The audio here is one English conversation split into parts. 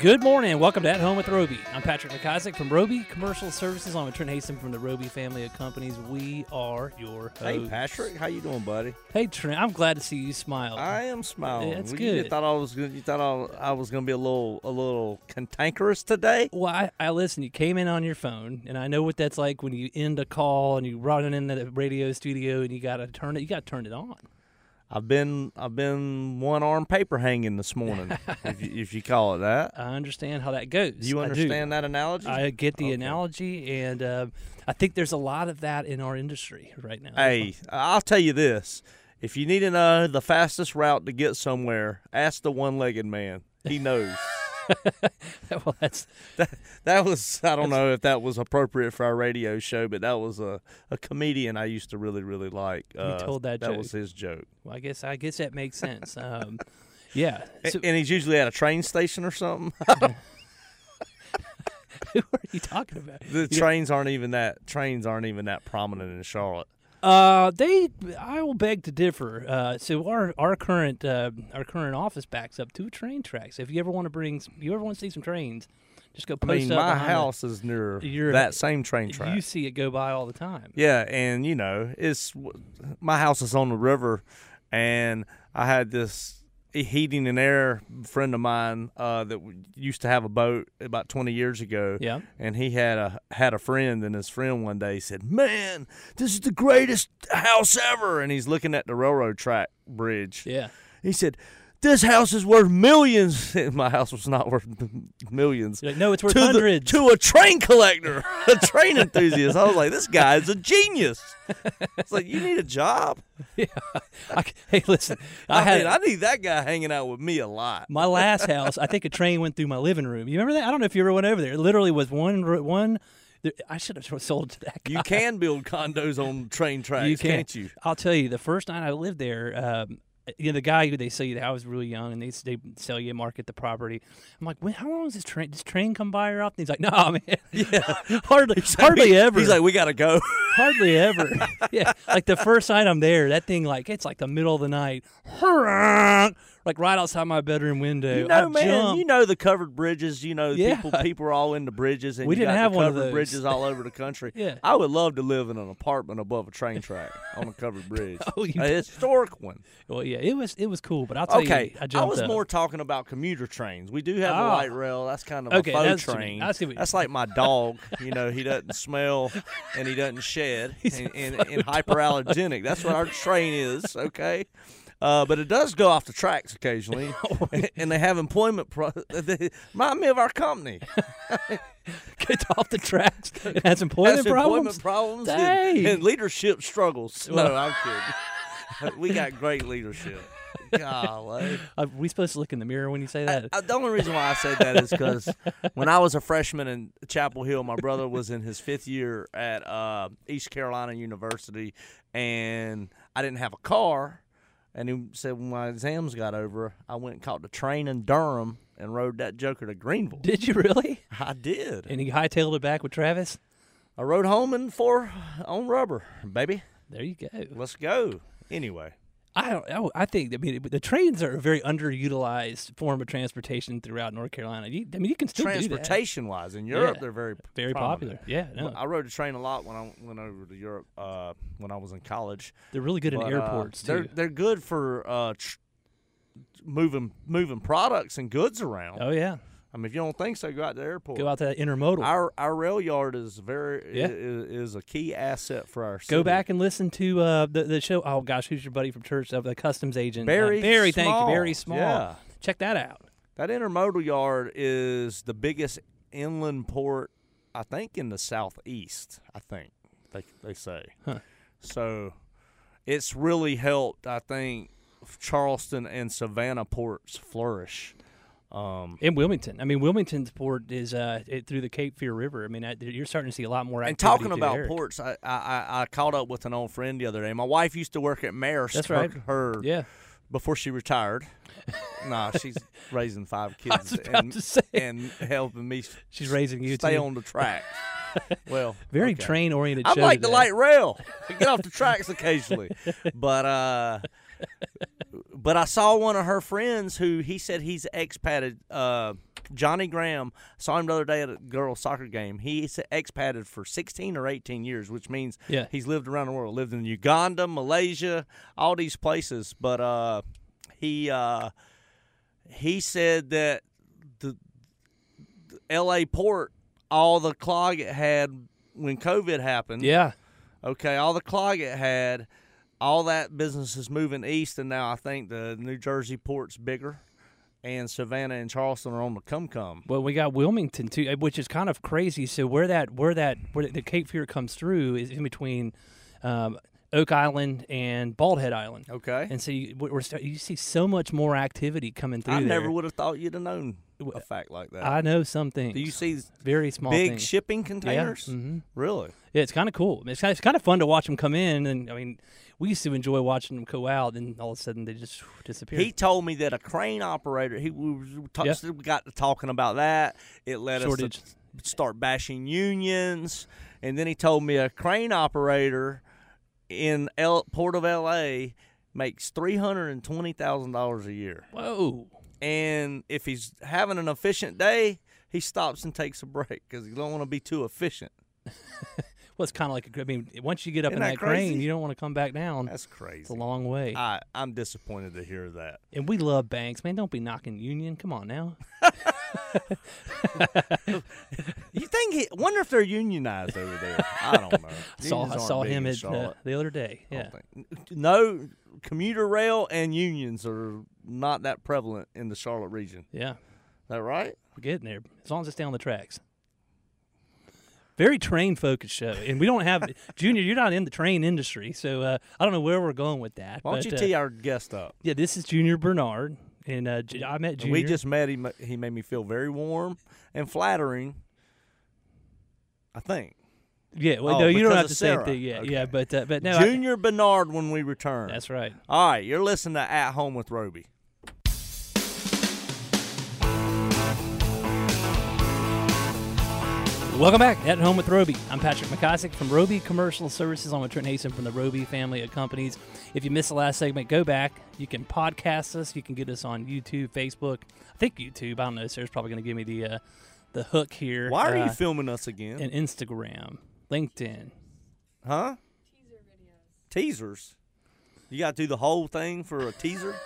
Good morning and welcome to At Home with Roby. I'm Patrick McIsaac from Roby Commercial Services. I'm with Trent Haston from the Roby family of companies. We are your hosts. Hey Patrick, how you doing, buddy? Hey Trent, I'm glad to see you smile. I am smiling. That's Well, You thought I was gonna, you thought I, I was going to be a little a little cantankerous today? well, I, I listen. You came in on your phone, and I know what that's like when you end a call and you run it in the radio studio and you got to turn it. You got to turn it on. I've been I've been one arm paper hanging this morning, if you, if you call it that. I understand how that goes. Do you understand that analogy? I get the Okay. analogy, and uh, I think there's a lot of that in our industry right now. Hey, I'll tell you this: if you need to know the fastest route to get somewhere, ask the one-legged man. He knows. well, that's that that was I don't know if that was appropriate for our radio show, but that was a, a comedian I used to really really like. Uh, told that That joke. was his joke. well, I guess I guess that makes sense. Um, yeah. So, and he's usually at a train station or something. who are you talking about? the trains aren't even that trains aren't even that prominent in Charlotte. Uh, they. I will beg to differ. Uh, so our our current uh, our current office backs up two train tracks. If you ever want to bring, you ever want to see some trains, just go I mean, my behind the- house is near You're- that same train track. You see it go by all the time. Yeah, and you know, it's my house is on the river, and I had this heating and air friend of mine uh, that used to have a boat about 20 years ago. Yeah. and he had a had a friend, and his friend one day said, "Man, this is the greatest house ever," and he's looking at the railroad track bridge. Yeah. He said, "This house is worth millions." My house was not worth millions. Like, no, it's worth To, the, hundreds. to a train collector, a train enthusiast. I was like, this guy is a genius. It's like, you need a job. I, hey, listen, I, I, had mean, I need that guy hanging out with me a lot. my last house. I think a train went through my living room. You remember that? I don't know if you ever went over there. It literally was one one. I should have sold it to that guy. You can build condos on train tracks, You can. can't you? I'll tell you, the first night I lived there, um, you know, the guy who they sell you, I was really young, and they they sell you, market the property. I'm like, when, how long is this train? Does train come by or often? He's like, no, man, yeah, hardly, hardly ever. He's like, we got to go. hardly ever. yeah, like the first night I'm there, that thing like it's like the middle of the night, like right outside my bedroom window. You know, I man, jump. you know the covered bridges. You know, Yeah. people people are all into bridges, and We you didn't got have one of covered those. bridges all over the country. Yeah. I would love to live in an apartment above a train track on a covered oh, bridge. Oh, a historic one. well, yeah, it was it was cool, but I'll tell Okay, you, I jumped was up. more talking about commuter trains. We do have Oh. light rail. That's kind of Okay, a faux that's what you mean. train. I see what That's like my dog. you know, he doesn't smell and he doesn't shed, and, and, and hyperallergenic. That's what our train is. Okay. Uh, but it does go off the tracks occasionally, Oh, and they have employment. Pro- they remind me of our company. Get off the tracks. It has employment Has problems. employment problems and, and leadership struggles. No, I'm kidding. we got great leadership. Golly. Are we supposed to look in the mirror when you say that? Uh, the only reason why I said that is because when I was a freshman in Chapel Hill, my brother was in his fifth year at uh, East Carolina University, and I didn't have a car. And he said when my exams got over, I went and caught the train in Durham and rode that joker to Greenville. Did you really? I did. And he hightailed it back with Travis. I rode home in four on rubber, baby. There you go. Let's go. Anyway, I don't. I, I think. I mean, the trains are a very underutilized form of transportation throughout North Carolina. You, I mean, you can still transportation wise, in Europe, Yeah. they're very Very prominent. popular. Yeah, no. I rode a train a lot when I went over to Europe uh, when I was in college. They're really good in But, uh, airports they're they're good for uh, tr- moving moving products and goods around. Oh yeah, I mean, if you don't think so, go out to the airport. go out to that intermodal. Our our rail yard is very Yeah. is, is a key asset for our city. Go back and listen to uh, the the show. Oh gosh, who's your buddy from church? Uh, the customs agent uh, Barry Barry, thank you, Barry Small. Small. Yeah. Check that out. That intermodal yard is the biggest inland port, I think, in the southeast. I think they they say. Huh. So it's really helped. I think Charleston and Savannah ports flourish. Um, In Wilmington, I mean, Wilmington's port is uh, it, through the Cape Fear River. I mean, I, you're starting to see a lot more. and talking about there. ports, I, I I- I caught up with an old friend the other day. My wife used to work at Maersk. That's her- right. Her, Yeah, before she retired. nah, she's raising five kids and, and helping me she's raising you stay too. on the track. well, Very okay. train oriented. Show like the light rail. I get off the tracks occasionally, but uh, but I saw one of her friends who he said he's expatted. Uh, Johnny Graham saw him the other day at a girls' soccer game. He's expatted for 16 or 18 years, which means Yeah. he's lived around the world. Lived in Uganda, Malaysia, all these places. But uh, he uh, he said that the, the L.A. port, all the clog it had when COVID happened. Yeah, Okay, all the clog it had, all that business is moving east, and now I think the New Jersey port's bigger, and Savannah and Charleston are on the come come. Well, we got Wilmington too, uh, which is kind of crazy. So where that where that where the Cape Fear comes through is in between um, Oak Island and Bald Head Island. Okay, And so you, we're start, you see so much more activity coming through I there. never would have thought you'd have known a fact like that. I know some things. Do you see very small big things. shipping containers? Yeah. hmm Really? yeah, it's kind of cool. It's kind of, it's kind of fun to watch them come in, and I mean, we used to enjoy watching them go out, and all of a sudden they just disappeared. He told me that a crane operator. He we, was- ta- Yeah. we got to talking about that. It led Shortage. us to start bashing unions, and then he told me a crane operator in L, Port of L.A. makes three hundred and twenty thousand dollars a year, Whoa. and if he's having an efficient day, he stops and takes a break because he don't want to be too efficient. Well, it's kind of like a, I mean, once you get up Isn't in that that, crane, you don't want to come back down. That's crazy. It's a long way. I I'm disappointed to hear that. and we love banks, man. Don't be knocking Union. Come on now. You think? He, wonder if they're unionized over there. I don't know. I saw I saw him at uh, the other day. Yeah. No, commuter rail and unions are not that prevalent in the Charlotte region. Yeah. Is that right? We're getting there as long as it's down the tracks. Very train focused show, and we don't have Junior. You're not in the train industry, so uh, I don't know where we're going with that. Why don't but, you uh, tee our guest up? Yeah, this is Junior Bernard, and uh, I met Junior. We just met him. He made me feel very warm and flattering. I think. yeah. Well, Oh, no, you don't have to say Sarah. anything. Yeah, Okay. yeah, but uh, but no, I- Junior Bernard when we return. that's right. All right, you're listening to At Home with Roby. Welcome back at Home with Roby. I'm Patrick McIsaac from Roby Commercial Services. I'm with Trent Hasten from the Roby family of companies. If you missed the last segment, go back. You can podcast us. You can get us on YouTube, Facebook. I think YouTube. I don't know. Sarah's probably going to give me the uh, the hook here. Why are uh, you filming us again? And Instagram, LinkedIn. huh? Teaser videos. Teasers. You got to do the whole thing for a teaser?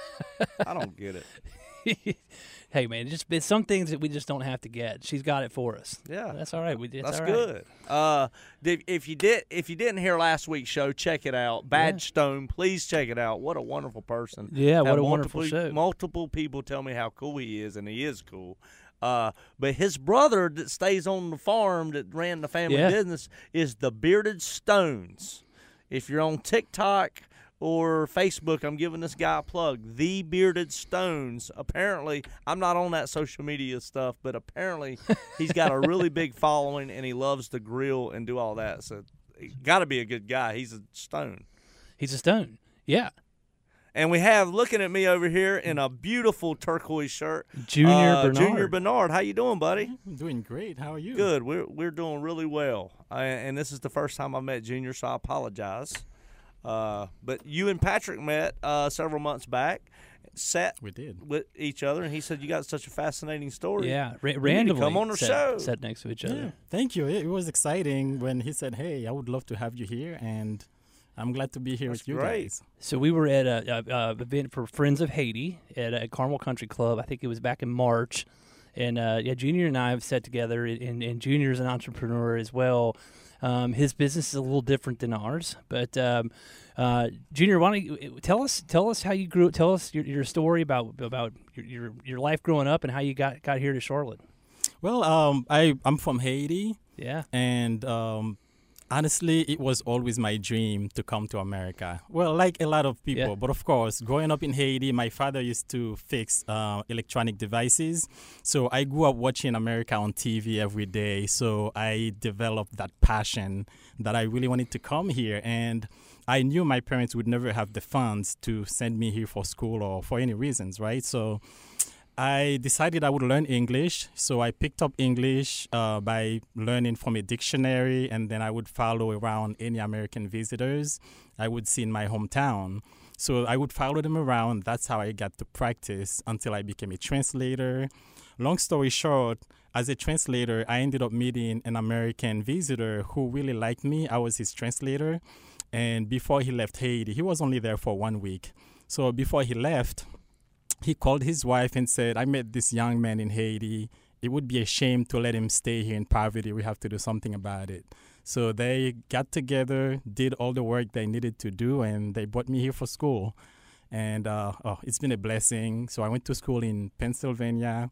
I don't get it. hey man, just it's some things that we just don't have to get. She's got it for us. Yeah. that's all right. We it's That's right. good. Uh, if, if you did, if you didn't hear last week's show, check it out. Bad Stone, please check it out. What a wonderful person. Yeah, what a wonderful show. Multiple people tell me how cool he is, and he is cool. Uh, but his brother that stays on the farm that ran the family Yeah. business is the Bearded Stones. If you're on TikTok or Facebook, I'm giving this guy a plug. The Bearded Stones. Apparently, I'm not on that social media stuff, but apparently he's got a really big following and he loves to grill and do all that. So, got to be a good guy. He's a stone. He's a stone. Yeah, And we have looking at me over here in a beautiful turquoise shirt, Junior uh, Bernard. Junior Bernard. How you doing, buddy? I'm doing great. How are you? Good. We're we're doing really well. Uh, and this is the first time I met Junior, so I apologize. Uh, but you and Patrick met uh, several months back, sat We did. with each other, and he said you got such a fascinating story. Yeah, ra- randomly come on the sat, show. sat next to each Yeah. other. Thank you. It, it was exciting when he said, "Hey, I would love to have you here," and I'm glad to be here That's with you great. guys. So we were at a, a, a event for Friends of Haiti at, at Carmel Country Club. I think it was back in March, and uh, yeah, Junior and I have sat together, and, and Junior's an entrepreneur as well. Um, his business is a little different than ours, but um, uh, Junior, why don't you tell us tell us how you grew? Tell us your, your story about about your, your your life growing up and how you got got here to Charlotte. Well, um, I I'm from Haiti, Yeah, and um, Honestly, it was always my dream to come to America. Well, like a lot of people, Yeah. but of course, growing up in Haiti, my father used to fix uh, electronic devices. So I grew up watching America on TV every day. So I developed that passion that I really wanted to come here. And I knew my parents would never have the funds to send me here for school or for any reasons, right? So I decided I would learn English. So I picked up English uh, by learning from a dictionary, and then I would follow around any American visitors I would see in my hometown. So I would follow them around. That's how I got to practice until I became a translator. Long story short, as a translator, I ended up meeting an American visitor who really liked me. I was his translator. And before he left Haiti, he was only there for one week. So before he left, he called his wife and said, I met this young man in Haiti. It would be a shame to let him stay here in poverty. We have to do something about it. So they got together, did all the work they needed to do, and they brought me here for school. And uh, oh, it's been a blessing. So I went to school in Pennsylvania.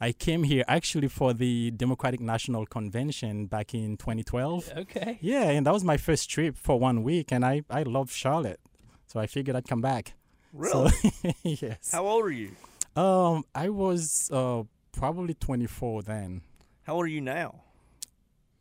I came here actually for the Democratic National Convention back in 2012. Okay. Yeah, and that was my first trip for one week, and I, I love Charlotte. So I figured I'd come back. Really? So, yes. How old are you? Um, I was uh probably 24 then. How old are you now?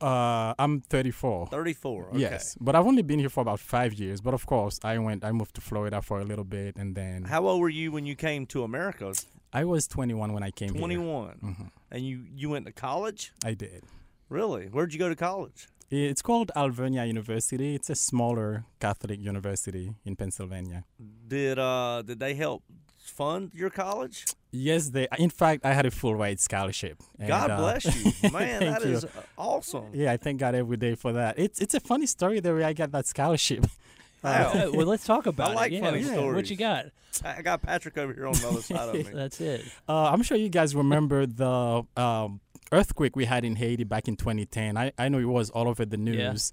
Uh, I'm 34. 34. Okay. Yes, but I've only been here for about five years. But of course, I went. I moved to Florida for a little bit, and then How old were you when you came to America? I was 21 when I came here. 21. Mhm. And you you went to college? I did. Really? Where'd you go to college? It's called Alvernia University. It's a smaller Catholic university in Pennsylvania. Did uh did they help fund your college? Yes, they. In fact, I had a full ride scholarship. and, God uh, bless you, man. that you. is uh, awesome. Yeah, I thank God every day for that. It's it's a funny story the way I got that scholarship. Wow. Uh, well, let's talk about it. like Yeah, funny yeah. What you got? I got Patrick over here on the other side of me. That's it. Uh, I'm sure you guys remember the um, earthquake we had in Haiti back in 2010. I, I know it was all over the Yeah. news.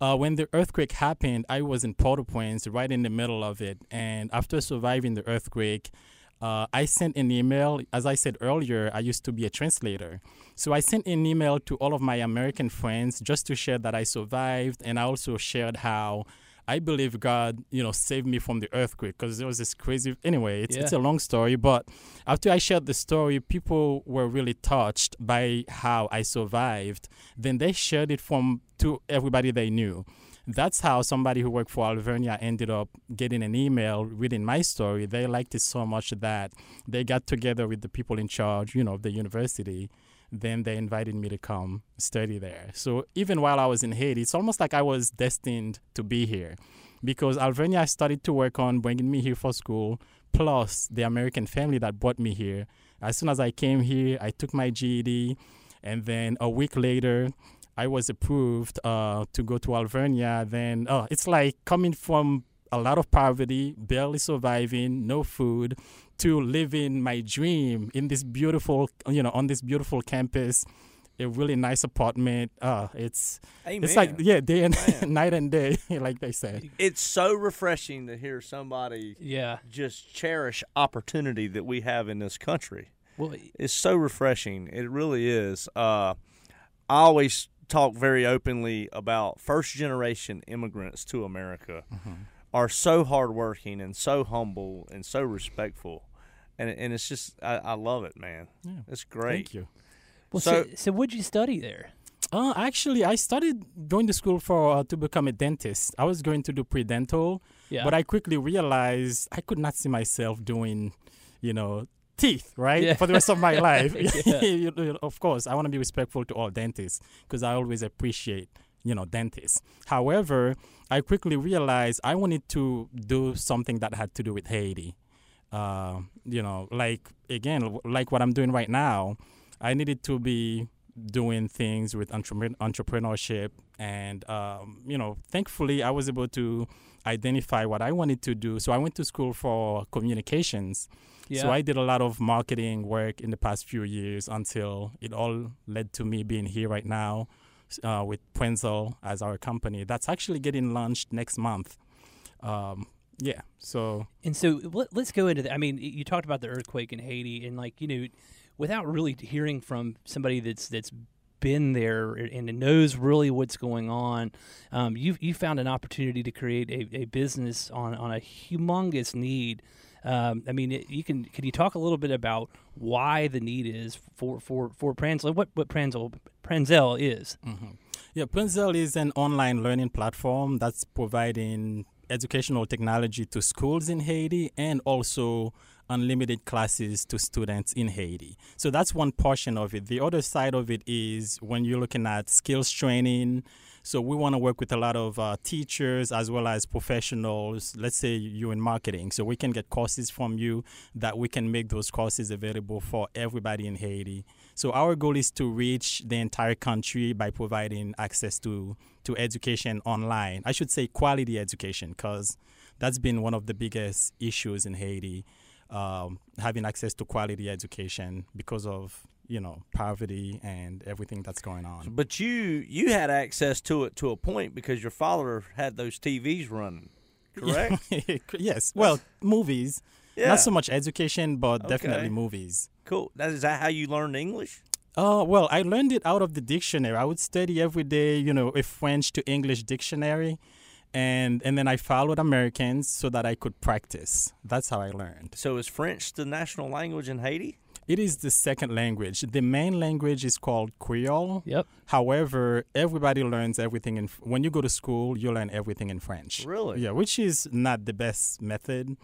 Uh, when the earthquake happened, I was in Port-au-Prince, right in the middle of it. And after surviving the earthquake, uh, I sent an email. As I said earlier, I used to be a translator. So I sent an email to all of my American friends just to share that I survived. And I also shared how I believe God, you know, saved me from the earthquake because there was this crazy. Anyway, it's, it's a long story, but after I shared the story, people were really touched by how I survived. Then they shared it from to everybody they knew. That's how somebody who worked for Alvernia ended up getting an email reading my story. They liked it so much that they got together with the people in charge, you know, of the university. Then they invited me to come study there. So even while I was in Haiti, it's almost like I was destined to be here because Alvernia started to work on bringing me here for school, plus the American family that brought me here. As soon as I came here, I took my GED, and then a week later, I was approved uh, to go to Alvernia. Then oh, it's like coming from a lot of poverty, barely surviving, no food, to living my dream in this beautiful, you know, on this beautiful campus, a really nice apartment. Uh, it's Amen. it's like yeah, day and night and day, like they said. it's so refreshing to hear somebody Yeah. just cherish opportunity that we have in this country. Well, It's so refreshing. It really is. Uh, I always talk very openly about first generation immigrants to America are so hardworking and so humble and so respectful. And, and it's just, I, I love it, man. Yeah. It's great. Thank you. well. So, So- so, what'd you study there? Uh, actually, I started going to school for uh, to become a dentist. I was going to do pre-dental, Yeah. but I quickly realized I could not see myself doing, you know, teeth right Yeah. for the rest of my life. Yeah. You know, of course, I want to be respectful to all dentists because I always appreciate you know dentists. However, I quickly realized I wanted to do something that had to do with Haiti. Uh, you know, like again, like what I'm doing right now. I needed to be doing things with entrepre- entrepreneurship and um, you know thankfully i was able to identify what i wanted to do so i went to school for communications yeah. so i did a lot of marketing work in the past few years until it all led to me being here right now uh, with Pranzel as our company that's actually getting launched next month um, yeah so And so let, let's go into that. I mean, you talked about the earthquake in Haiti, and like you know, without really hearing from somebody that's that's been there and knows really what's going on. Um, you you found an opportunity to create a, a business on on a humongous need. Um, I mean, it, you can can you talk a little bit about why the need is for for for Pranzel? What what Pranzel Pranzel is? Mm-hmm. Yeah, Pranzel is an online learning platform that's providing educational technology to schools in Haiti and also unlimited classes to students in Haiti. So that's one portion of it. The other side of it is when you're looking at skills training. So we want to work with a lot of uh, teachers as well as professionals. Let's say you're in marketing, so we can get courses from you that we can make those courses available for everybody in Haiti. So our goal is to reach the entire country by providing access to to education online. I should say quality education because that's been one of the biggest issues in Haiti um, having access to quality education because of you know poverty and everything that's going on. But you you had access to it to a point because your father had those TVs running, correct? yes. Well, movies. Yeah. Not so much education, but Okay. definitely movies. Cool. That is that how you learned English? Uh, well, I learned it out of the dictionary. I would study every day, you know, a French to English dictionary, and and then I followed Americans so that I could practice. That's how I learned. So is French the national language in Haiti? It is the second language. The main language is called Creole. Yep. However, everybody learns everything in when you go to school, you learn everything in French. Really? Yeah, which is not the best method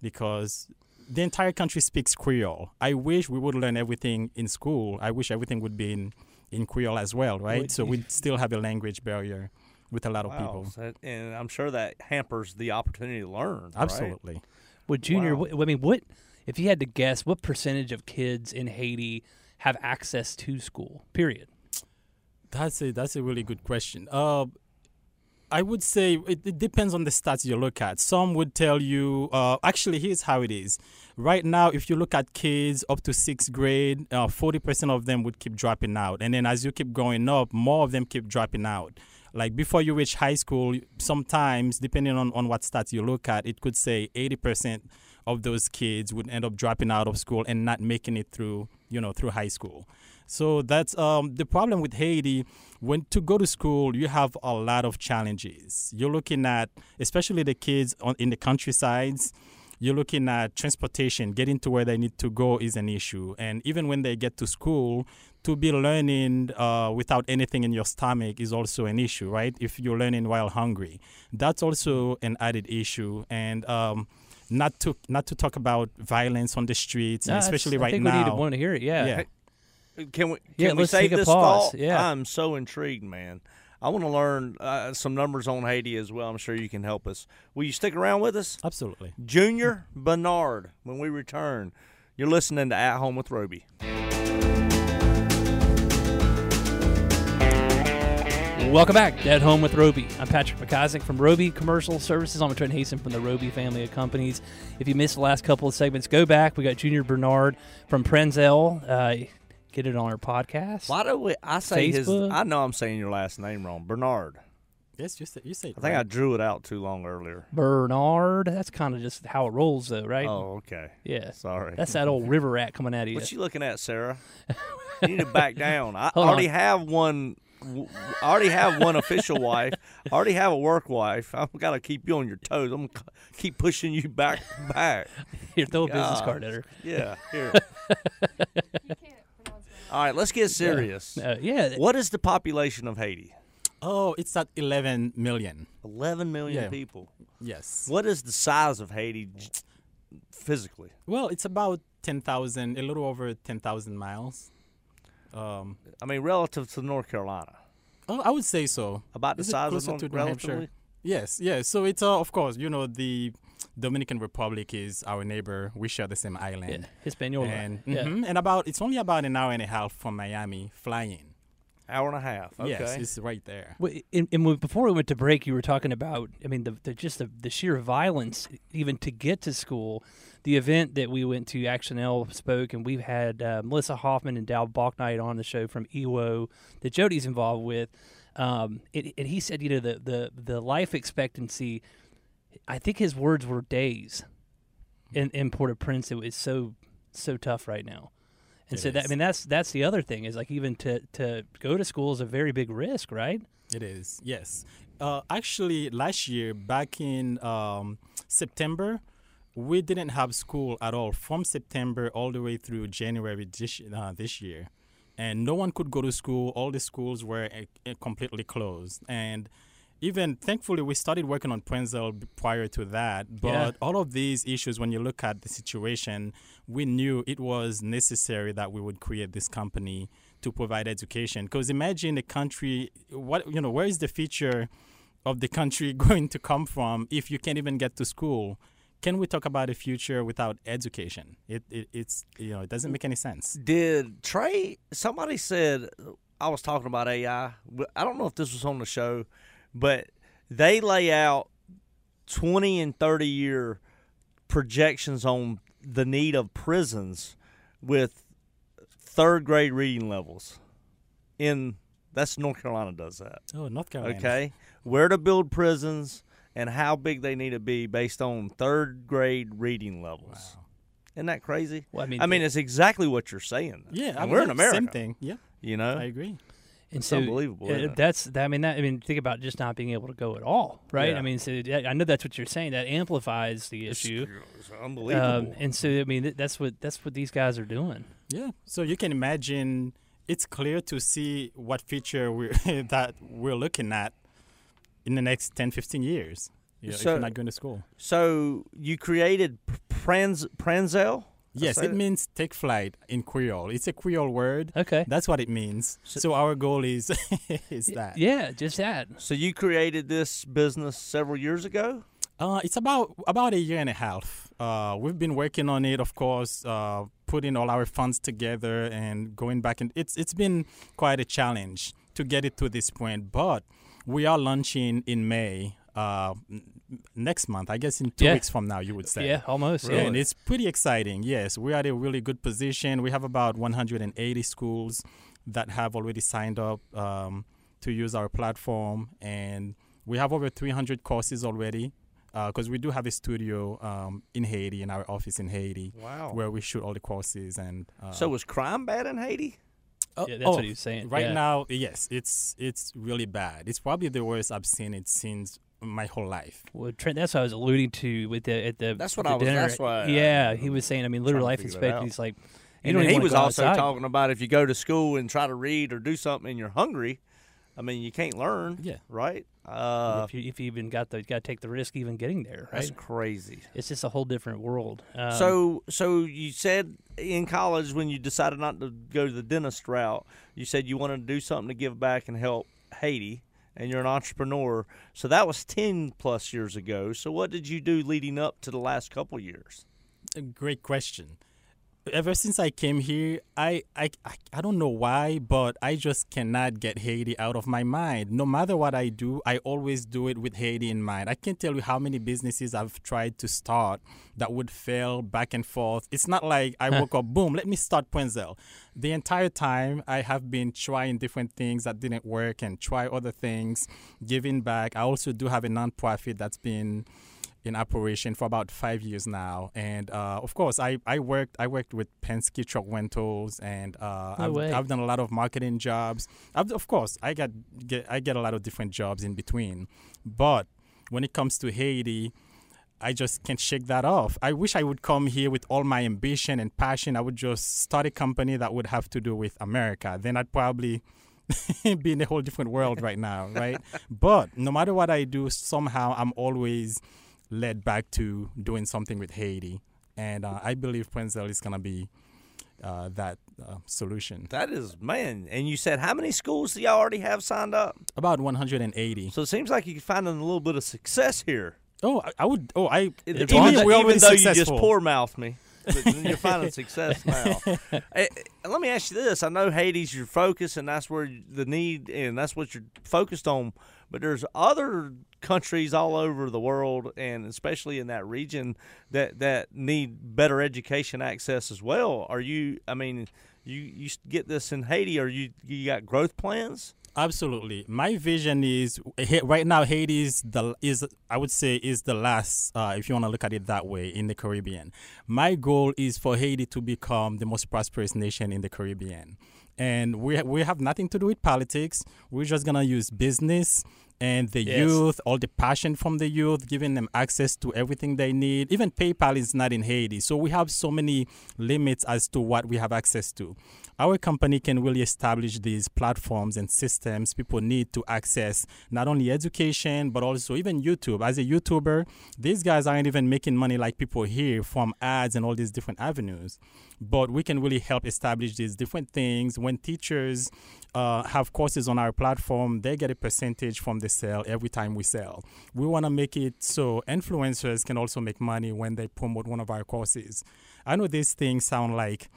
because the entire country speaks Creole. I wish we would learn everything in school. I wish everything would be in in Creole as well, right? So we'd still have a language barrier with a lot of Wow. people. So- and I'm sure that hampers the opportunity to learn. right? Absolutely. Would Junior? Wow. wh- I mean, what if you had to guess? What percentage of kids in Haiti have access to school? Period. That's a that's a really good question. Uh, I would say it, it depends on the stats you look at. Some would tell you, uh, actually, here's how it is. Right now, if you look at kids up to sixth grade, uh, forty percent of them would keep dropping out, and then as you keep going up, more of them keep dropping out. Like before you reach high school, sometimes depending on, on what stats you look at, it could say eighty percent of those kids would end up dropping out of school and not making it through, you know, through high school. So that's um, the problem with Haiti. When to go to school, you have a lot of challenges. You're looking at, especially the kids on, in the countrysides. You're looking at transportation, getting to where they need to go is an issue, and even when they get to school, to be learning uh, without anything in your stomach is also an issue, right? If you're learning while hungry, that's also an added issue, and um, not to not to talk about violence on the streets, and No, especially that's- I right think now. we need to want to hear it. Yeah. yeah. Can we? Can Yeah, we let's save take a this pause. thought? Yeah. I'm so intrigued, man. I want to learn uh, some numbers on Haiti as well. I'm sure you can help us. Will you stick around with us? Absolutely. Junior Bernard, when we return, you're listening to At Home with Roby. Welcome back to At Home with Roby. I'm Patrick McIsaac from Roby Commercial Services. I'm Trent Hasten from the Roby family of companies. If you missed the last couple of segments, go back. We got Junior Bernard from Pranzel. Uh, get it on our podcast. Why do we? I say his. I know I'm saying your last name wrong. Bernard. Yes, you say you say. I think I drew it out too long earlier. Bernard. That's kind of just how it rolls, though, right? Oh, okay. Yeah. Sorry. That's that old river rat coming out of you. What you looking at, Sarah? you need to back down. I Hold already on. have one. I already have one official wife. I already have a work wife. I've got to keep you on your toes. I'm gonna keep pushing you back, back. Here, throw a business card at her. Yeah. Here. All right. Let's get serious. Uh, yeah. What is the population of Haiti? Oh, it's at 11 million. 11 million Yeah. people. Yes. What is the size of Haiti physically? Well, it's about 10,000, a little over 10,000 miles. Um, I mean, relative to North Carolina, oh, I would say so. about the Is size of North to relatively. Yes, yes. So it's uh, of course, you know, the Dominican Republic is our neighbor. We share the same yeah. island. Hispaniola. And yeah. mhm, and about it's only about an hour and a half from Miami flying. Hour and a half. Okay. Yes, it's right there. Well, and, and before we went to break, you were talking about, I mean, the, the just the, the sheer violence, even to get to school. The event that we went to, Action L spoke, and we've had uh, Melissa Hoffman and Dow Balknight on the show from EWO that Jody's involved with. Um, it, and he said, you know, the, the, the life expectancy, I think his words were days in, in Port au Prince. It was so, so tough right now. And It so that I mean that's that's the other thing is like even to to go to school is a very big risk, right? It is, yes. Uh, actually, last year, back in um, September, we didn't have school at all from September all the way through January this, uh, this year. And no one could go to school. All the schools were uh, completely closed. And even thankfully, we started working on Pranzel prior to that. But Yeah. all of these issues, when you look at the situation, we knew it was necessary that we would create this company to provide education. Because imagine a country, what you know, where is the future of the country going to come from if you can't even get to school? Can we talk about a future without education? It, it it's you know it doesn't make any sense. Did Trey? Somebody said I was talking about AI. I don't know if this was on the show, but they lay out twenty and thirty year projections on the need of prisons with third grade reading levels. In that's North Carolina does that. Oh, North Carolina. Okay, where to build prisons and how big they need to be based on third grade reading levels. Isn't that crazy? Well, I mean, I mean, it's exactly what you're saying. Yeah, And I we're mean, in America. Same thing. Yeah, You know, I agree. And It's so unbelievable, isn't it? That's that, I mean that I mean think about just not being able to go at all, right? Yeah. I mean, so yeah, I know that's what you're saying. That amplifies the issue. It's unbelievable. Um, and so I mean that's what that's what these guys are doing. Yeah. So you can imagine it's clear to see what feature we that we're looking at in the next 10, 15 years. You know, if you're not going to school. so you created Pranz Pranzel? Yes, it that? means take flight in Creole. It's a Creole word. Okay. That's what it means. So, our goal is is that. Yeah, just that. So you created this business several years ago? Uh, it's about about a year and a half. Uh, we've been working on it, of course, uh, putting all our funds together and going back. And it's it's been quite a challenge to get it to this point. But we are launching in May uh, next month. I guess in two Yeah. weeks from now, you would say. Yeah, almost. Really? Yeah. And it's pretty exciting. Yes, we're at a really good position. We have about 180 schools that have already signed up um, to use our platform, and we have over 300 courses already. Because we do have a studio um, in Haiti, in our office in Haiti, Wow. where we shoot all the courses. And uh, so was crime bad in Haiti? Oh, Yeah, that's oh, what he was saying. Right yeah. now, yes, it's it's really bad. It's probably the worst I've seen it since my whole life. Well, Trent, that's what I was alluding to with the at the. That's what the I was- dinner. that's why I- Yeah, he was saying. I mean, literal life figure expectancy. He's like, you And don't then even he was also outside. talking about if you go to school and try to read or do something and you're hungry, I mean, you can't learn. Yeah. Right? Uh, if you if you even got the, you got to take the risk even getting there, right? that's crazy. It's just a whole different world. Um, so, so you said in college when you decided not to go the dentist route, you said you wanted to do something to give back and help Haiti, and you're an entrepreneur. So that was ten plus years ago. So what did you do leading up to the last couple years? A great question. Ever since I came here, I, I, I, don't know why, but I just cannot get Haiti out of my mind. No matter what I do, I always do it with Haiti in mind. I can't tell you how many businesses I've tried to start that would fail back and forth. It's not like I woke up, boom, let me start Pranzel. The entire time, I have been trying different things that didn't work and try other things, giving back. I also do have a nonprofit that's been in operation for about five years now, and uh, of course, I, I worked I worked with Penske Truck Rentals, and uh, No I've, way. I've done a lot of marketing jobs. I've, of course, I got get I get a lot of different jobs in between, but when it comes to Haiti. I just can't shake that off. I wish I would come here with all my ambition and passion. I would just start a company that would have to do with America. Then I'd probably be in a whole different world right now, right? but no matter what I do, somehow I'm always led back to doing something with Haiti. And uh, I believe Pranzel is going to be uh, that uh, solution. That is man. And you said how many schools do y'all already have signed up? About 180. So it seems like you're finding a little bit of success here. Oh, I, I would. Oh, I. Even, though- even though you just poor mouth me, but you're finding success now. Eh, eh, let me ask you this: I know Haiti's your focus, and that's where the need, and that's what you're focused on. But there's other countries all over the world, and especially in that region, that that need better education access as well. Are you? I mean, you you get this in Haiti? Are you you got growth plans? Absolutely. My vision is right now Haiti is the is I would say is the last uh, if you want to look at it that way in the Caribbean. My goal is for Haiti to become the most prosperous nation in the Caribbean. And we we have nothing to do with politics. We're just going to use business and the Yes. youth, all the passion from the youth, giving them access to everything they need. Even PayPal is not in Haiti. So we have so many limits as to what we have access to. Our company can really establish these platforms and systems people need to access not only education, but also even YouTube. As a YouTuber, these guys aren't even making money like people here from ads and all these different avenues. But we can really help establish these different things. When teachers uh, have courses on our platform, they get a percentage from the sale every time we sell. We want to make it so influencers can also make money when they promote one of our courses. I know these things sound like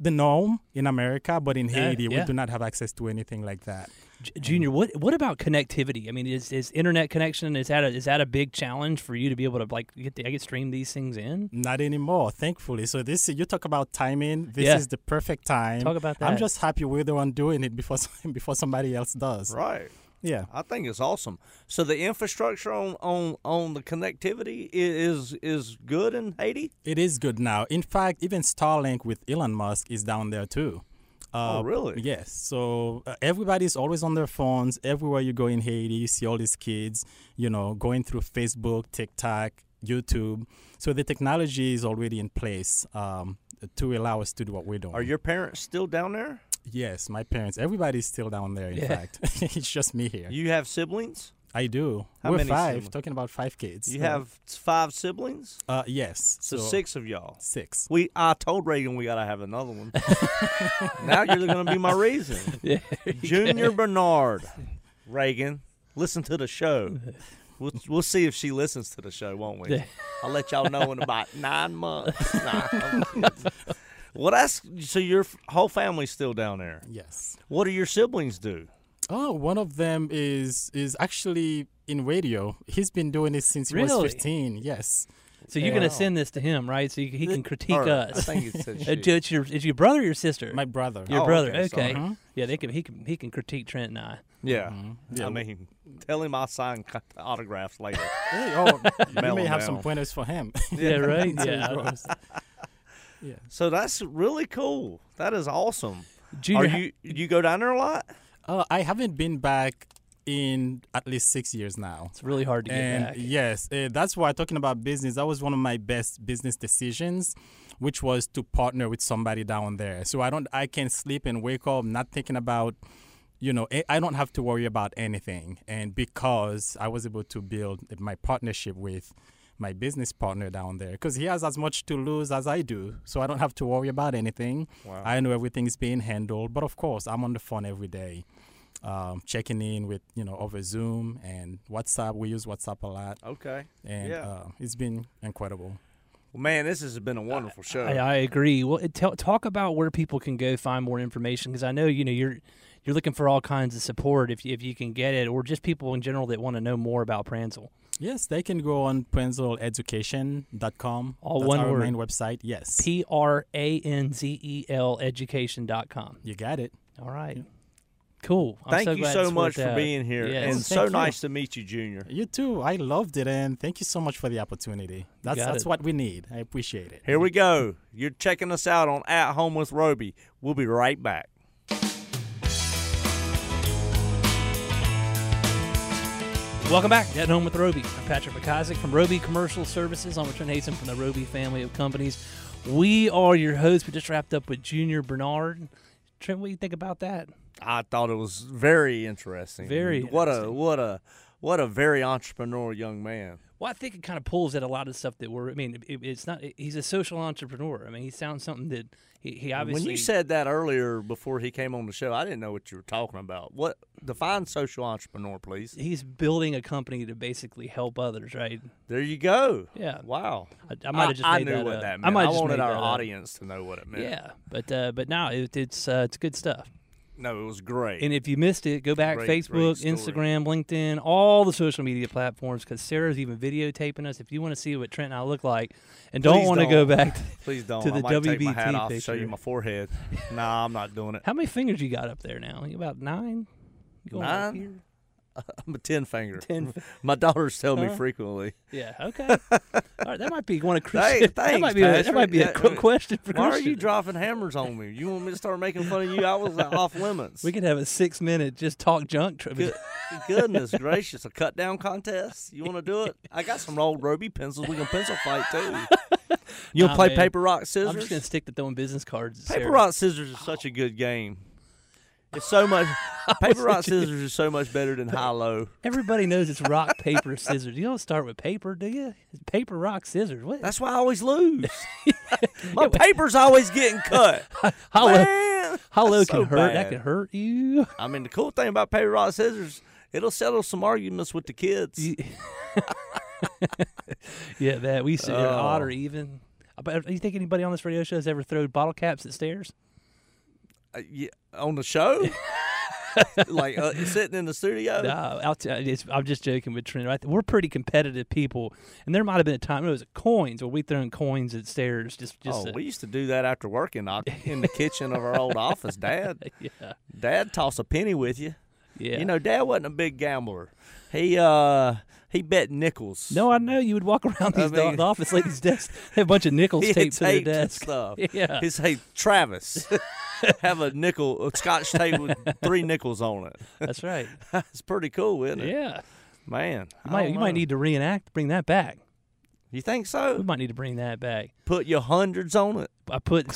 the norm in America, but in Yeah, Haiti, yeah. we do not have access to anything like that. J- Junior, what what about connectivity? I mean, is is internet connection is that a, is that a big challenge for you to be able to like get the, I get stream these things in? Not anymore, thankfully. So this you talk about timing. This Yeah. is the perfect time. Talk about that. I'm just happy we're the one doing it before before somebody else does. Right. Yeah. I think it's awesome. So the infrastructure on on on the connectivity is is good in Haiti. It is good now. In fact, even Starlink with Elon Musk is down there too. Uh, Oh, really? Yes. So uh, everybody's always on their phones. Everywhere you go in Haiti, you see all these kids, you know, going through Facebook, TikTok, YouTube. So the technology is already in place um, to allow us to do what we're doing. Are your parents still down there? Yes, my parents. Everybody's still down there. In Yeah. fact, it's just me here. You have siblings? I do. How We're many five. siblings? Talking about five kids. You Uh, have five siblings? Uh, yes. So, six of y'all. Six. We I told Reagan we gotta have another one. now you're gonna be my reason. Yeah. Junior Bernard. Reagan, listen to the show. We'll, we'll see if she listens to the show, won't we? I'll let y'all know in about nine months. Nah. Well, that's so your whole family's still down there. Yes. What do your siblings do? Oh, one of them is is actually in radio. He's been doing this since he Really? was 15. Yes. So you're Wow. gonna send this to him, right? So you, he can critique Or, us. I think it said Uh, she. It's your is your brother or your sister? My brother. your Oh, brother. okay, Okay. sorry. Mhm. Yeah, they can. He can. He can critique Trent and I. yeah. Yeah. I mean, tell him I'll sign co- autographs later. Hey, oh, you Mellow may have some down. pointers for him. Yeah. Right. Yeah. grows. Yeah. So that's really cool. That is awesome. Junior, Are you you go down there a lot? Uh, I haven't been back in at least six years now. it's really hard to get and back. yes, uh, that's why talking about business, that was one of my best business decisions, which was to partner with somebody down there. So I don't, I can sleep and wake up not thinking about, you know, eh, I I don't have to worry about anything. And because I was able to build my partnership with my business partner down there, because he has as much to lose as I do, so I don't have to worry about anything. Wow. I know everything's being handled, but of course, I'm on the phone every day, um, checking in with you know over Zoom and WhatsApp. We use WhatsApp a lot, Okay. and Yeah. uh, it's been incredible. Well, man, this has been a wonderful show. I, I agree. Well, it- tell, talk about where people can go find more information because I know you know you're you're looking for all kinds of support if you, if you can get it, or just people in general that want to know more about Pranzel. Yes, they can go on pranzeleducation.com. All That's one our word. main website. Yes, P R A N Z E L education.com. you got it. All right. Cool. I'm Thank so you glad so much for out. being here, Yes. and Oh, so you. nice to meet you, Junior. You too. I loved it, and thank you so much for the opportunity. That's that's it. what we need. I appreciate it. Here we go. You're checking us out on At Home with Roby. We'll be right back. Welcome back to At Home with Roby. I'm Patrick McIsaac from Roby Commercial Services. I'm Trent Hazen from the Roby family of companies. We are your hosts. We just wrapped up with Junior Bernard. Trent, what do you think about that? I thought it was very interesting. Very what a what a what a very entrepreneurial young man. Well, I think it kind of pulls at a lot of stuff that we're. I mean, it, it's not. he's a social entrepreneur. I mean, he sounds something that he, he obviously. when you said that earlier before he came on the show, I didn't know what you were talking about. What define social entrepreneur, please? he's building a company to basically help others, right? There you go. Yeah. Wow. I, I might have just I, made knew that what up. that meant. I might have wanted our that up. audience to know what it meant. Yeah, but uh, but now it, it's uh, it's good stuff. No, it was great. And if you missed it, go back Great, Facebook, great. Instagram, LinkedIn, all the social media platforms because Sarah's even videotaping us. If you want to see what Trent and I look like, and don't want to go back, to, Please don't. to I the might take my WBT hat off, show you my forehead. nah, I'm not doing it. how many fingers you got up there now? You about nine? Nine? I'm a ten finger. Ten My daughters tell me Huh? frequently. Yeah. Okay. All right. That might be one of Christian. Hey, that might be. A, that might be Yeah, qu- uh, question for Why are you dropping hammers on me? You want me to start making fun of you? I was off limits. we could have a six-minute just talk junk. Tri- Good, goodness gracious, a cut down contest? You want to do it? I got some old Roby pencils. We can pencil fight too. You'll Nah, play man. paper rock scissors. I'm just gonna stick to throwing business cards. Paper rock scissors is such a good game. It's so much. paper rock scissors is so much better than high low. Everybody knows it's rock, paper, scissors. You don't start with paper, do you? It's paper, rock, scissors. What? That's why I always lose. My paper's always getting cut. how low, Man, how low can so hurt? That can hurt you. I mean, the cool thing about paper rock scissors, it'll settle some arguments with the kids. Yeah, that we to Oh. odd or oh. even. But you think anybody on this radio show has ever thrown bottle caps at stairs? Uh, yeah, on the show, like uh, sitting in the studio. No, I'll t- it's, I'm just joking with Trent. Right? We're pretty competitive people, and there might have been a time it was coins, where we thrown coins at stairs. Just, just. oh, we used to do that after work in, the- in the kitchen of our old office. Dad, yeah, Dad toss a penny with you. yeah. You know, Dad wasn't a big gambler. He uh he bet nickels. No, I know you would walk around these do- mean- the office ladies' desks, have a bunch of nickels he taped to their taped desk. stuff. Yeah. He'd say, Travis, have a nickel, a scotch tape with three nickels on it. That's right. It's pretty cool, isn't it? Yeah. Man, You I might you might need to reenact, bring that back. You think so? We might need to bring that back. Put your hundreds on it. I put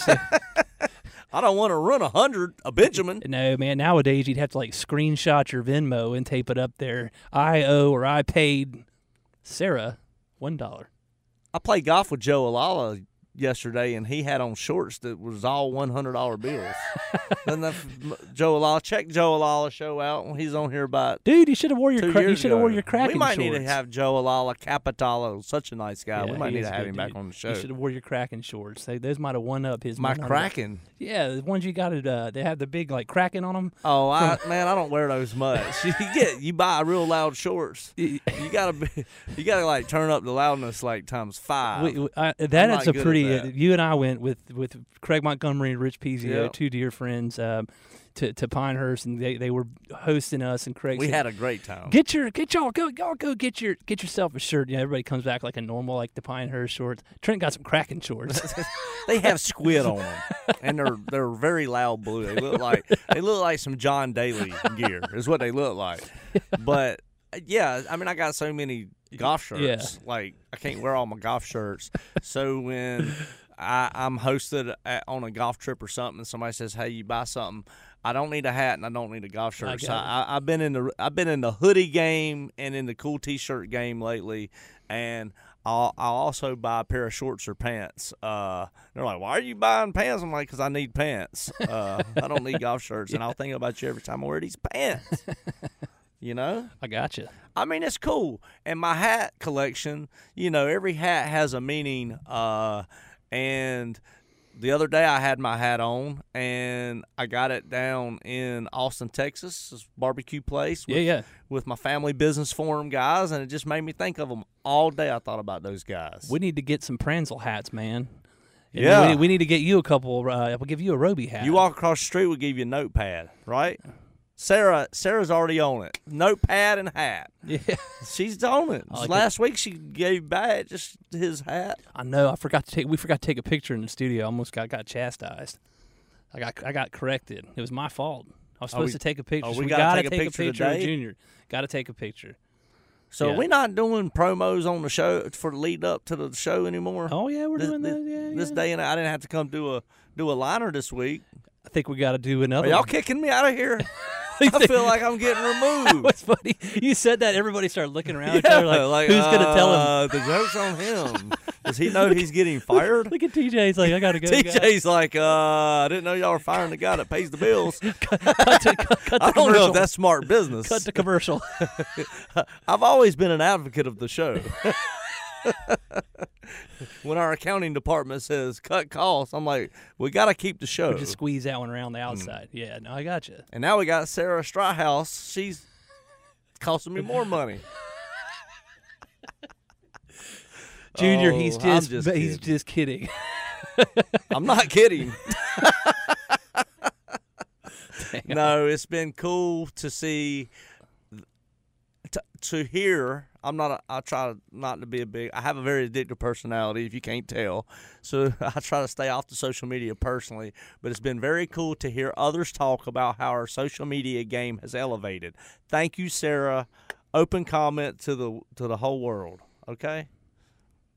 I don't want to run a hundred, a Benjamin. no man. Nowadays you'd have to like screenshot your Venmo and tape it up there. I owe or I paid Sarah one dollar. I played golf with Joe Alala yesterday, and he had on shorts that was all one hundred dollar bills. that Joe Alala, check Joe Alala show out when he's on here about Dude, you should have wore your cra- you should have wore your Kraken We might shorts. need to have Joe Alala Capitalo, such a nice guy. Yeah, we might need to have him back on the show. You should have wore your Kraken shorts. They, those might have won up his. My Kraken. Yeah, the ones you got it. Uh, they have the big like Kraken on them. Oh, I, man, I don't wear those much. You get you buy real loud shorts. You gotta be, you gotta like turn up the loudness like times five. We, we- I, that is a good at pretty. that. you and I went with with Craig Montgomery and Rich Pizio, Yep. two dear friends, um, to to Pinehurst, and they, they were hosting us. And Craig we said, had a great time. Get your get y'all go y'all go get your get yourself a shirt. Yeah, everybody comes back like a normal like the Pinehurst shorts. Trent got some Kraken shorts. they have squid on them, and they're they're very loud blue. They look like they look like some John Daly gear is what they look like. But yeah, I mean, I got so many golf shirts. Yeah. Like I can't wear all my golf shirts. So when I, I'm hosted at, on a golf trip or something, and somebody says, "Hey, you buy something." I don't need a hat and I don't need a golf shirt. So. I, I've been in the I've been in the hoodie game and in the cool T-shirt game lately, and I'll, I'll also buy a pair of shorts or pants. Uh, they're like, "Why are you buying pants?" I'm like, "Cause I need pants. Uh, I don't need golf shirts, and I'll think about you every time I wear these pants." you know, I got you. I mean, it's cool. And my hat collection, you know, every hat has a meaning. Uh, and the other day I had my hat on, and I got it down in Austin, Texas, this barbecue place. With, Yeah, yeah. With my family business forum guys, and it just made me think of them all day. I thought about those guys. We need to get some Pranzel hats, man. And Yeah. we, we need to get you a couple. Uh, we'll give you a Roby hat. you walk across the street, we'll give you a notepad, right? Sarah, Sarah's already on it. Notepad and hat. Yeah, She's on it. Like Last week she gave back just his hat. I know. I forgot to take. We forgot to take a picture in the studio. I almost got got chastised. I got I got corrected. It was my fault. I was supposed we- to take a picture. oh, so we we gotta gotta take a picture a picture of? Junior. Got to take a picture. So Yeah. we're not doing promos on the show for the lead up to the show anymore. Oh yeah, we're this, doing this, that. Yeah, this yeah. day and I didn't have to come do a do a liner this week. I think we got to do Are another. y'all one. kicking me out of here? I feel like I'm getting removed. What's funny? You said that everybody started looking around each other like, who's gonna tell him? uh, The joke's on him. Does he know he's getting fired? Look at TJ. He's like, I gotta go. guys." TJ's like, uh, I didn't know y'all were firing the guy that pays the bills. cut, to, cut, cut I don't know if that's smart business. cut the commercial. I've always been an advocate of the show. when our accounting department says cut costs, I'm like, we got to keep the show. Or just squeeze that one around the outside. Mm. Yeah, no, I got you. and now we got Sarah Stryhouse. She's costing me more money. Junior, Oh, he's just, just he's kidding. just kidding. I'm not kidding. no, it's been cool to see, to, to hear. I'm not. A, I try not to be a big. I have a very addictive personality, if you can't tell. So I try to stay off the social media personally. But it's been very cool to hear others talk about how our social media game has elevated. Thank you, Sarah. Open comment to the to the whole world. Okay.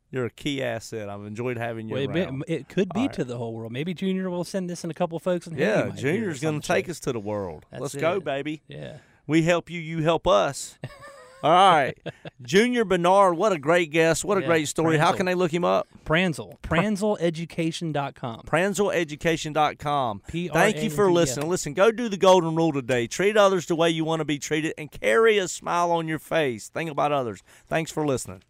You're a key asset. I've enjoyed having you Well, it, around. it could be right. to the whole world. Maybe Junior will send this in a couple folks. And yeah, Junior's going to take us to the world. That's Let's go, baby. Yeah. We help you, you help us. All right. Junior Bernard, what a great guest. What a Yeah, great story. How can they look him up? Pranzel. PranzelEducation.com. PranzelEducation.com. P R Thank you for A N Z L. listening. Listen, go do the golden rule today. Treat others the way you want to be treated and carry a smile on your face. Think about others. Thanks for listening.